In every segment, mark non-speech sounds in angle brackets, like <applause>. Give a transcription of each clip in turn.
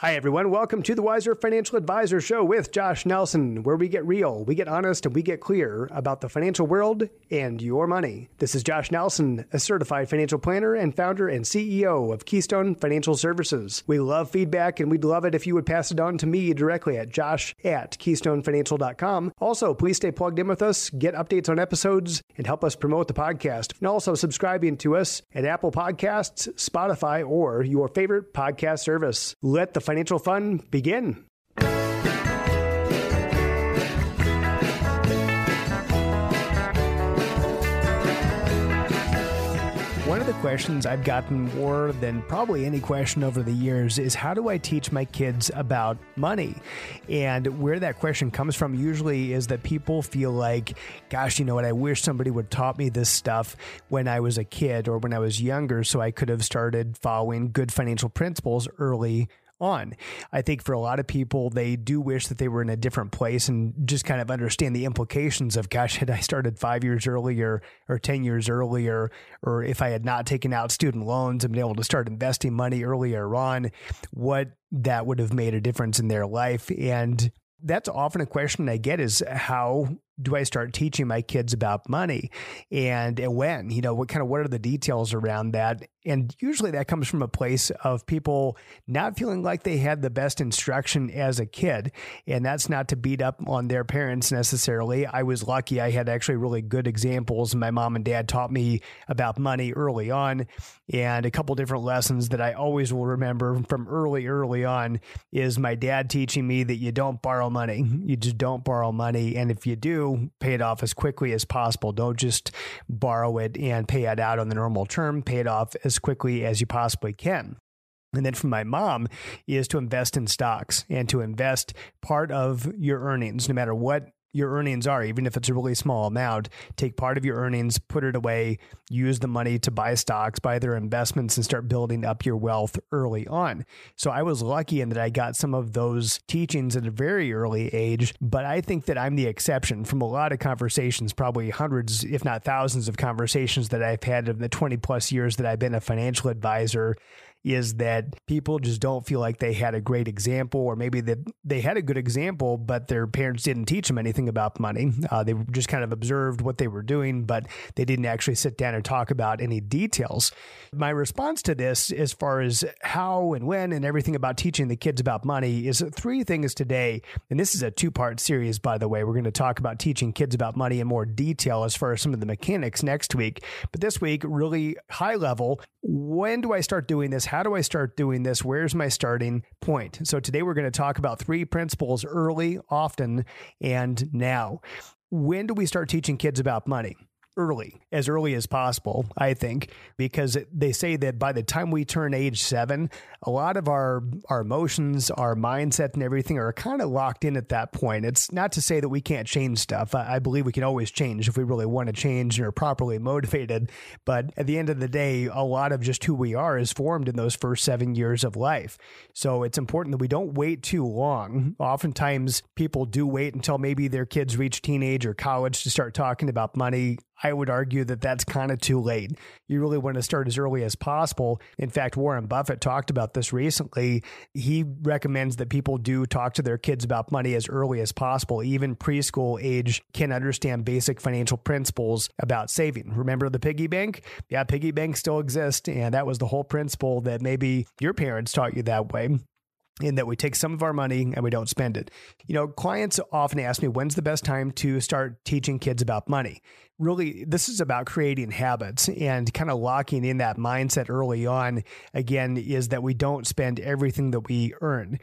Hi, everyone. Welcome to the Wiser Financial Advisor Show with Josh Nelson, where we get real, we get honest, and we get clear about the financial world and your money. This is Josh Nelson, a certified financial planner and founder and CEO of Keystone Financial Services. We love feedback, and we'd love it if you would pass it on to me directly at josh at keystonefinancial.com. Also, please stay plugged in with us, get updates on episodes, and help us promote the podcast. And also subscribing to us at Apple Podcasts, Spotify, or your favorite podcast service. Let the financial fun begin. One of the questions I've gotten more than probably any question over the years is how do I teach my kids about money? And where that question comes from usually is that people feel like, gosh, you know what, I wish somebody would taught me this stuff when I was a kid or when I was younger so I could have started following good financial principles early on. I think for a lot of people, they do wish that they were in a different place and just kind of understand the implications of, gosh, had I started five years earlier or 10 years earlier, or if I had not taken out student loans and been able to start investing money earlier on, what that would have made a difference in their life. And that's often a question I get is how do I start teaching my kids about money and, and when, you know, what kind of, what are the details around that? And usually that comes from a place of people not feeling like they had the best instruction as a kid. And that's not to beat up on their parents necessarily. I was lucky. I had actually really good examples. My mom and dad taught me about money early on. And a couple different lessons that I always will remember from early, early on is my dad teaching me that you don't borrow money. You just don't borrow money. And if you do, pay it off as quickly as possible. Don't just borrow it and pay it out on the normal term. Pay it off as quickly as you possibly can. And then from my mom is to invest in stocks and to invest part of your earnings, no matter what your earnings are, even if it's a really small amount, take part of your earnings, put it away, use the money to buy stocks, buy their investments, and start building up your wealth early on. So I was lucky in that I got some of those teachings at a very early age, but I think that I'm the exception from a lot of conversations, probably hundreds, if not thousands of conversations that I've had in the 20 plus years that I've been a financial advisor is that people just don't feel like they had a great example, or maybe that they had a good example, but their parents didn't teach them anything about money. Uh, they just kind of observed what they were doing, but they didn't actually sit down and talk about any details. My response to this, as far as how and when and everything about teaching the kids about money, is three things today. And this is a two part series, by the way. We're going to talk about teaching kids about money in more detail as far as some of the mechanics next week. But this week, really high level, when do I start doing this? How do I start doing this? Where's my starting point? So today we're going to talk about three principles early, often, and now. When do we start teaching kids about money? Early, as early as possible, I think, because they say that by the time we turn age seven, a lot of our our emotions, our mindset, and everything are kind of locked in at that point. It's not to say that we can't change stuff. I, I believe we can always change if we really want to change and are properly motivated. But at the end of the day, a lot of just who we are is formed in those first seven years of life. So it's important that we don't wait too long. Oftentimes, people do wait until maybe their kids reach teenage or college to start talking about money. I would argue that that's kind of too late. You really want to start as early as possible. In fact, Warren Buffett talked about this recently. He recommends that people do talk to their kids about money as early as possible. Even preschool age can understand basic financial principles about saving. Remember the piggy bank? Yeah, piggy banks still exist. And that was the whole principle that maybe your parents taught you that way in that we take some of our money and we don't spend it. You know, clients often ask me, when's the best time to start teaching kids about money? Really, this is about creating habits and kind of locking in that mindset early on. Again, is that we don't spend everything that we earn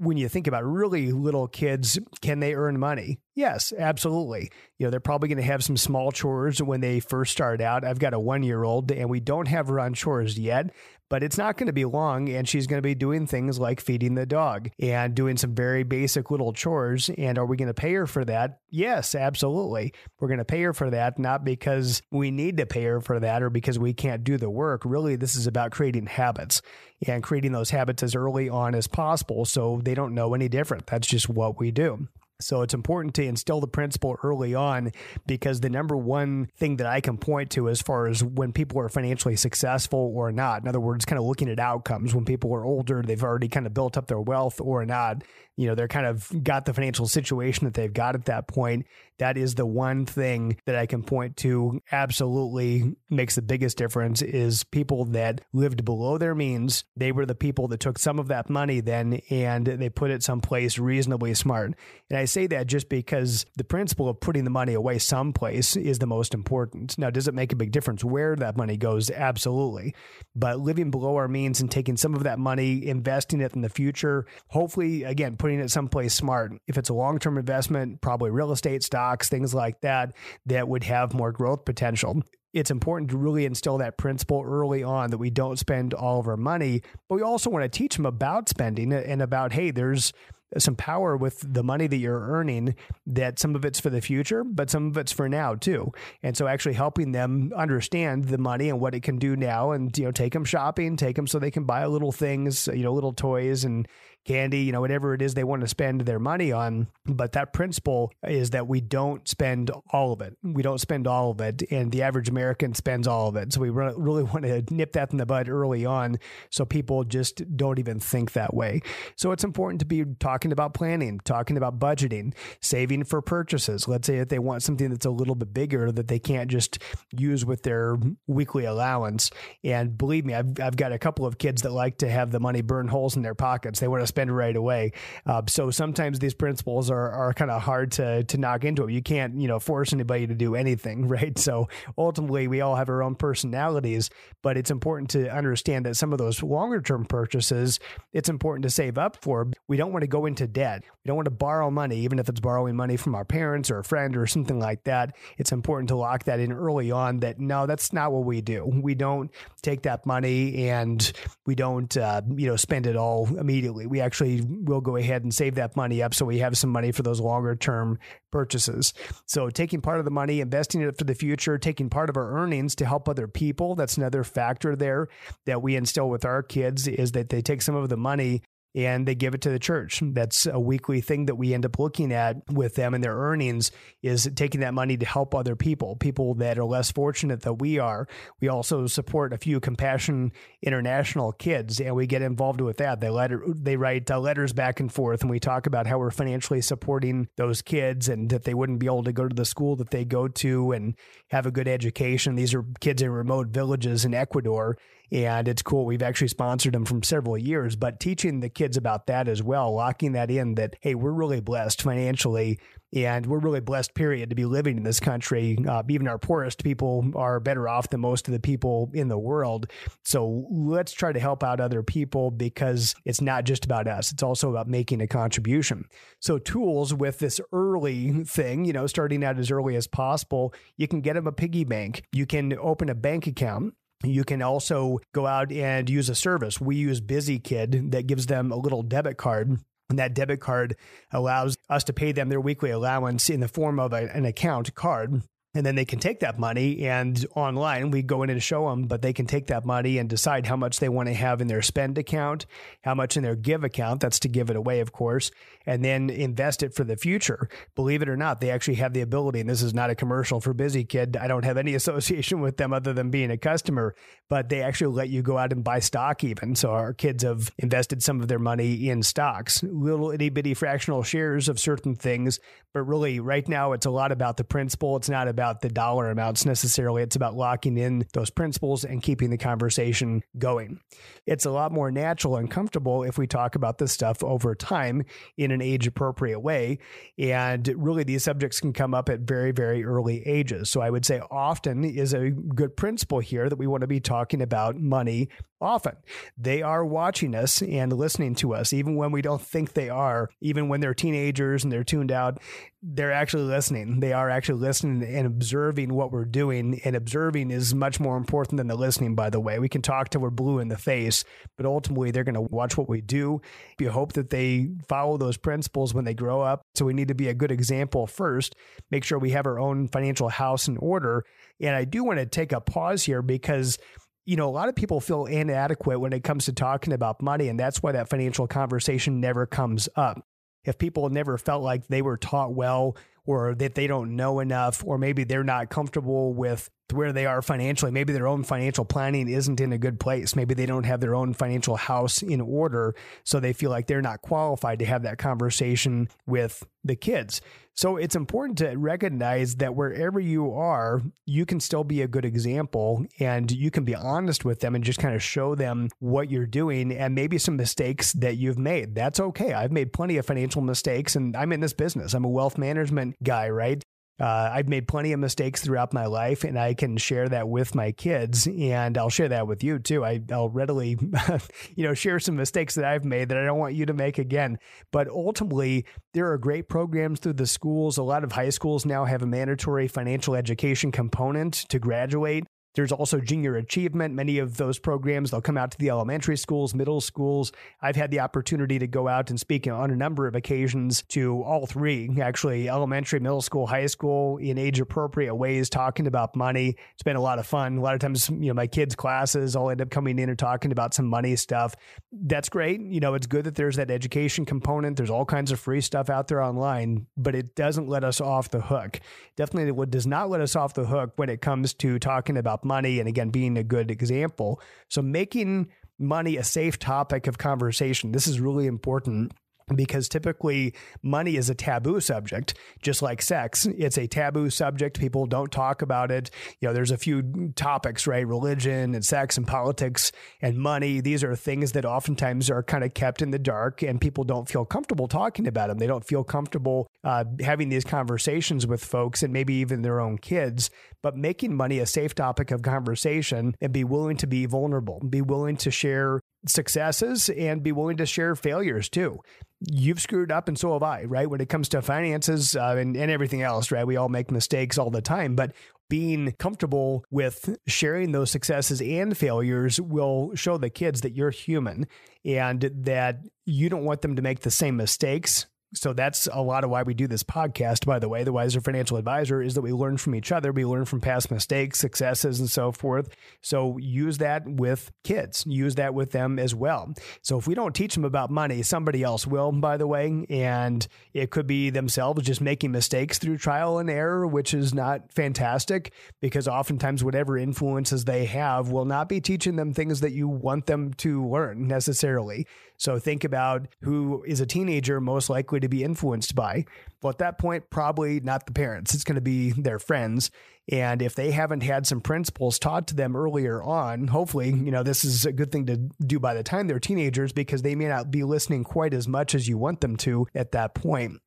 when you think about really little kids, can they earn money? Yes, absolutely. You know, they're probably going to have some small chores when they first start out. I've got a one year old and we don't have her on chores yet, but it's not going to be long. And she's going to be doing things like feeding the dog and doing some very basic little chores. And are we going to pay her for that? Yes, absolutely. We're going to pay her for that, not because we need to pay her for that or because we can't do the work. Really, this is about creating habits and creating those habits as early on as possible so they don't know any different. That's just what we do. So it's important to instill the principle early on because the number one thing that I can point to as far as when people are financially successful or not, in other words, kind of looking at outcomes when people are older, they've already kind of built up their wealth or not, you know, they're kind of got the financial situation that they've got at that point. That is the one thing that I can point to absolutely makes the biggest difference is people that lived below their means. They were the people that took some of that money then and they put it someplace reasonably smart. And I say that just because the principle of putting the money away someplace is the most important. Now, does it make a big difference where that money goes? Absolutely. But living below our means and taking some of that money, investing it in the future, hopefully, again, putting it someplace smart. If it's a long term investment, probably real estate, stocks, things like that, that would have more growth potential. It's important to really instill that principle early on that we don't spend all of our money, but we also want to teach them about spending and about, hey, there's some power with the money that you're earning that some of it's for the future but some of it's for now too. And so actually helping them understand the money and what it can do now and you know take them shopping take them so they can buy little things you know little toys and candy, you know, whatever it is they want to spend their money on. But that principle is that we don't spend all of it. We don't spend all of it. And the average American spends all of it. So we really <laughs> want to nip that in the bud early on so people just don't even think that way. So it's important to be talking about planning, talking about budgeting, saving for purchases. Let's say if they want something that's a little bit bigger that they can't just use with their weekly allowance. And believe me, I've, I've got a couple of kids that like to have the money burn holes in their pockets. They want to spend right away. Uh, so sometimes these principles are, are kind of hard to, to knock into. You can't, you know, force anybody to do anything, <laughs> right? So ultimately, we all have our own personalities, but it's important to understand that some of those longer term purchases, it's important to save up for. We don't want to go into debt. We don't want to borrow money, even if it's borrowing money from our parents or a friend or something like that. It's important to lock that in early on that no, that's not what we do. We don't take that money and we don't, uh, you know, spend it all immediately. Actually will go ahead and save that money up so we have some money for those longer term purchases. So taking part of the money, investing it for the future, taking part of our earnings to help other people. That's another factor there that we instill with our kids is that they take some of the money and they give it to the church. That's a weekly thing that we end up looking at with them and their earnings is taking that money to help other people, people that are less fortunate than we are. We also support a few Compassion International kids, and we get involved with that. They letter they write uh, letters back and forth, and we talk about how we're financially supporting those kids and that they wouldn't be able to go to the school that they go to and have a good education. These are kids in remote villages in Ecuador and it's cool. We've actually sponsored them from several years, but teaching the kids about that as well, locking that in that, hey, we're really blessed financially and we're really blessed, period, to be living in this country. Uh, even our poorest people are better off than most of the people in the world. So let's try to help out other people because it's not just about us, it's also about making a contribution. So, tools with this early thing, you know, starting out as early as possible, you can get them a piggy bank. You can open a bank account you can also go out and use a service. We use BusyKid that gives them a little debit card. And that debit card allows us to pay them their weekly allowance in the form of a, an account card and then they can take that money and online we go in and show them but they can take that money and decide how much they want to have in their spend account how much in their give account that's to give it away of course and then invest it for the future. Believe it or not they actually have the ability and this is not a commercial for BusyKid i don't have any <laughs> association with them other than being a customer but they actually let you go out and buy stock even. So our kids have invested some of their money in stocks little itty-bitty fractional shares of certain things but really right now it's a lot about the principle. It's not about about the dollar amounts necessarily. It's about locking in those principles and keeping the conversation going. It's a lot more natural and comfortable if we talk about this stuff over time in an age appropriate way. And really, these subjects can come up at very, very early ages. So I would say often is a good principle here that we want to be talking about money often. They are watching us and listening to us, even when we don't think they are, even when they're teenagers and they're tuned out. They're actually listening. They are actually listening and observing what we're doing. And observing is much more important than the listening, by the way. We can talk till we're blue in the face, but ultimately they're going to watch what we do. We hope that they follow those principles when they grow up. So we need to be a good example first, make sure we have our own financial house in order. And I do want to take a pause here because you know, a lot of people feel inadequate when it comes to talking about money, and that's why that financial conversation never comes up. if people never felt like they were taught well or that they don't know enough, or maybe they're not comfortable with where they are financially. Maybe their own financial planning isn't in a good place. Maybe they don't have their own financial house in order. So they feel like they're not qualified to have that conversation with the kids. So it's important to recognize that wherever you are, you can still be a good example and you can be honest with them and just kind of show them what you're doing and maybe some mistakes that you've made. That's okay. I've made plenty of financial mistakes and I'm in this business. I'm a wealth management guy, right? Uh, I've made plenty of mistakes throughout my life, and I can share that with my kids, and I'll share that with you too. I, will readily, <laughs> you know, share some mistakes that I've made that I don't want you to make again. But ultimately, there are great programs through the schools. A lot of high schools now have a mandatory financial education component to graduate. There's also junior achievement. Many of those programs, they'll come out to the elementary schools, middle schools. I've had the opportunity to go out and speak on a number of occasions to all three, actually, elementary, middle school, high school, in age appropriate ways, talking about money. It's been a lot of fun. A lot of times, you know, my kids' classes, I'll end up coming in and talking about some money stuff. That's great. You know, it's good that there's that education component. There's all kinds of free stuff out there online, but it doesn't let us off the hook. Definitely what does not let us off the hook when it comes to talking about money and again being a good example. So making money a safe topic of conversation. This is really important because typically money is a taboo subject just like sex. It's a taboo subject. People don't talk about it. You know there's a few topics right? Religion and sex and politics and money. These are things that oftentimes are kind of kept in the dark and people don't feel comfortable talking about them they don't feel comfortable uh, having these conversations with folks and maybe even their own kids. But making money a safe topic of conversation and be willing to be vulnerable be willing to share successes and be willing to share failures too. You've screwed up and so have I, right? When it comes to finances uh, and, and everything else, right? We all make mistakes all the time, but being comfortable with sharing those successes and failures will show the kids that you're human and that you don't want them to make the same mistakes so that's a lot of why we do this podcast, by the way. The Wiser Financial Advisor is that we learn from each other. We learn from past mistakes, successes, and so forth. So use that with kids, use that with them as well. So if we don't teach them about money, somebody else will, by the way. And it could be themselves just making mistakes through trial and error, which is not fantastic because oftentimes whatever influences they have will not be teaching them things that you want them to learn necessarily. So think about who is a teenager most likely to be influenced by. Well, at that point, probably not the parents. It's going to be their friends. And if they haven't had some principles taught to them earlier on, hopefully, you know, this is a good thing to do by the time they're teenagers because they may not be listening quite as much as you want them to at that point.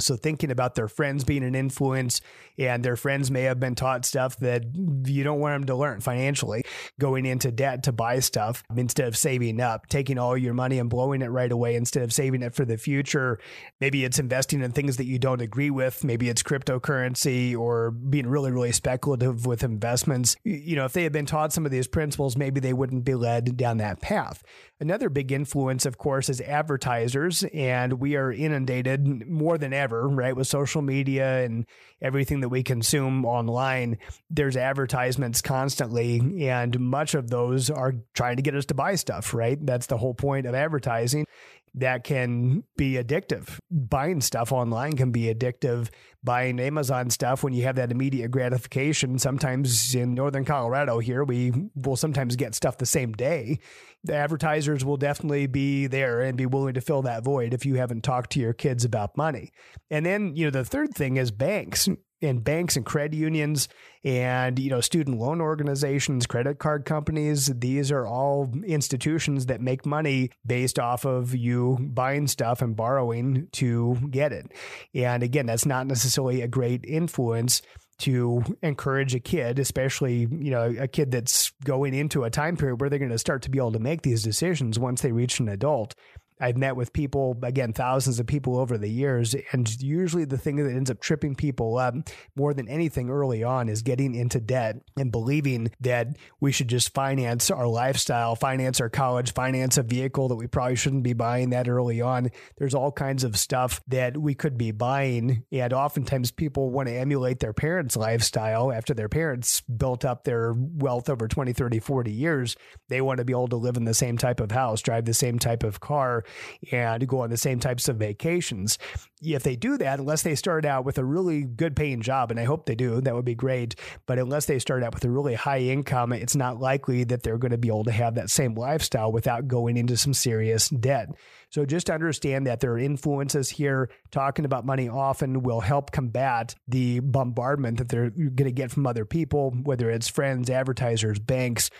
So thinking about their friends being an influence and their friends may have been taught stuff that you don't want them to learn financially, going into debt to buy stuff instead of saving up, taking all your money and blowing it right away instead of saving it for the future. Maybe it's investing in things that you don't agree with. Maybe it's cryptocurrency or being really, really speculative with investments. You know, if they had been taught some of these principles, maybe they wouldn't be led down that path. Another big influence, of course, is advertisers, and we are inundated more than ever, right, with social media and everything that we consume online. There's advertisements constantly, and much of those are trying to get us to buy stuff, right? That's the whole point of advertising that can be addictive. Buying stuff online can be addictive. Buying Amazon stuff when you have that immediate gratification. Sometimes in Northern Colorado here, we will sometimes get stuff the same day. The advertisers will definitely be there and be willing to fill that void if you haven't talked to your kids about money. And then, you know, the third thing is banks and banks and credit unions and you know student loan organizations credit card companies these are all institutions that make money based off of you buying stuff and borrowing to get it and again that's not necessarily a great influence to encourage a kid, especially you know a kid that's going into a time period where they're going to start to be able to make these decisions once they reach an adult. I've met with people, again, thousands of people over the years. And usually the thing that ends up tripping people up more than anything early on is getting into debt and believing that we should just finance our lifestyle, finance our college, finance a vehicle that we probably shouldn't be buying that early on. There's all kinds of stuff that we could be buying. And oftentimes people want to emulate their parents' lifestyle after their parents built up their wealth over 20, 30, 40 years. They want to be able to live in the same type of house, drive the same type of car and go on the same types of vacations. If they do that, unless they start out with a really good paying job, and I hope they do, that would be great. But unless they start out with a really high income, it's not likely that they're going to be able to have that same lifestyle without going into some serious debt. So just understand that there are influences here. Talking about money often will help combat the bombardment that they're going to get from other people, whether it's friends, advertisers, banks,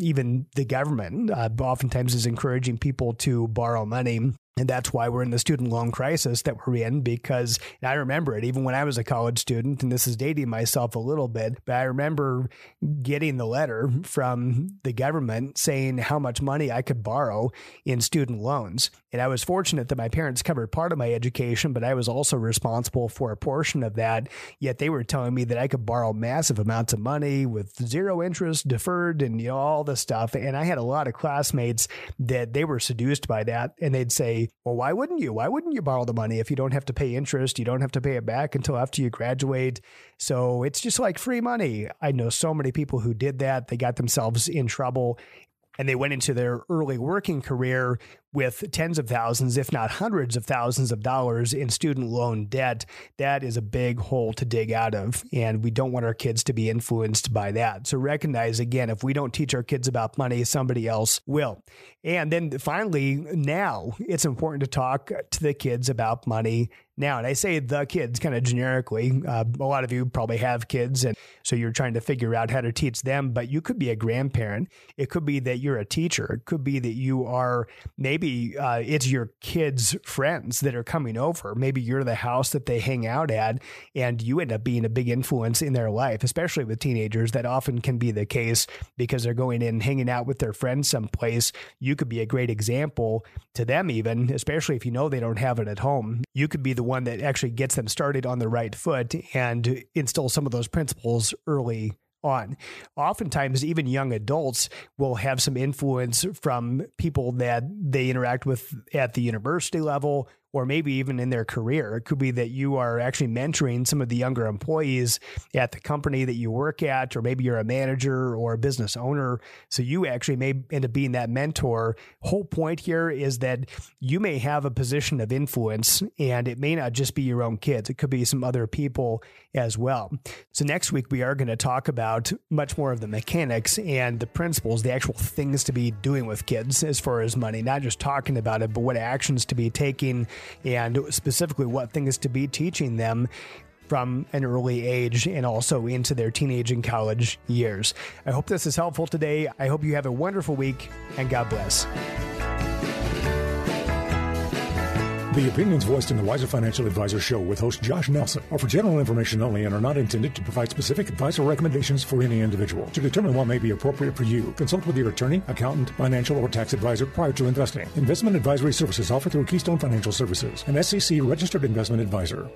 even the government. Uh, oftentimes is encouraging people to borrow money and that's why we're in the student loan crisis that we're in because I remember it even when I was a college student, and this is dating myself a little bit, but I remember getting the letter from the government saying how much money I could borrow in student loans. And I was fortunate that my parents covered part of my education, but I was also responsible for a portion of that. Yet they were telling me that I could borrow massive amounts of money with zero interest, deferred, and you know, all this stuff. And I had a lot of classmates that they were seduced by that. And they'd say, well, why wouldn't you? Why wouldn't you borrow the money if you don't have to pay interest? You don't have to pay it back until after you graduate. So it's just like free money. I know so many people who did that. They got themselves in trouble and they went into their early working career with tens of thousands, if not hundreds of thousands of dollars in student loan debt, that is a big hole to dig out of. And we don't want our kids to be influenced by that. So recognize again, if we don't teach our kids about money, somebody else will. And then finally, now it's important to talk to the kids about money now. And I say the kids kind of generically. Uh, a lot of you probably have kids, and so you're trying to figure out how to teach them, but you could be a grandparent. It could be that you're a teacher. It could be that you are maybe maybe uh, it's your kids' friends that are coming over. Maybe you're the house that they hang out at, and you end up being a big influence in their life, especially with teenagers. That often can be the case because they're going in hanging out with their friends someplace. You could be a great example to them, even, especially if you know they don't have it at home. You could be the one that actually gets them started on the right foot and instill some of those principles early on. Oftentimes, even young adults will have some influence from people that they interact with at the university level or maybe even in their career. It could be that you are actually mentoring some of the younger employees at the company that you work at, or maybe you're a manager or a business owner. So you actually may end up being that mentor. Whole point here is that you may have a position of influence, and it may not just be your own kids, it could be some other people as well. So next week, we are going to talk about much more of the mechanics and the principles, the actual things to be doing with kids as far as money, not just talking about it, but what actions to be taking and specifically what things to be teaching them from an early age and also into their teenage and college years. I hope this is helpful today. I hope you have a wonderful week and God bless. The opinions voiced in the Wiser Financial Advisor Show with host Josh Nelson are for general information only and are not intended to provide specific advice or recommendations for any individual. To determine what may be appropriate for you, consult with your attorney, accountant, financial, or tax advisor prior to investing. Investment advisory services offered through Keystone Financial Services, an SEC registered investment advisor.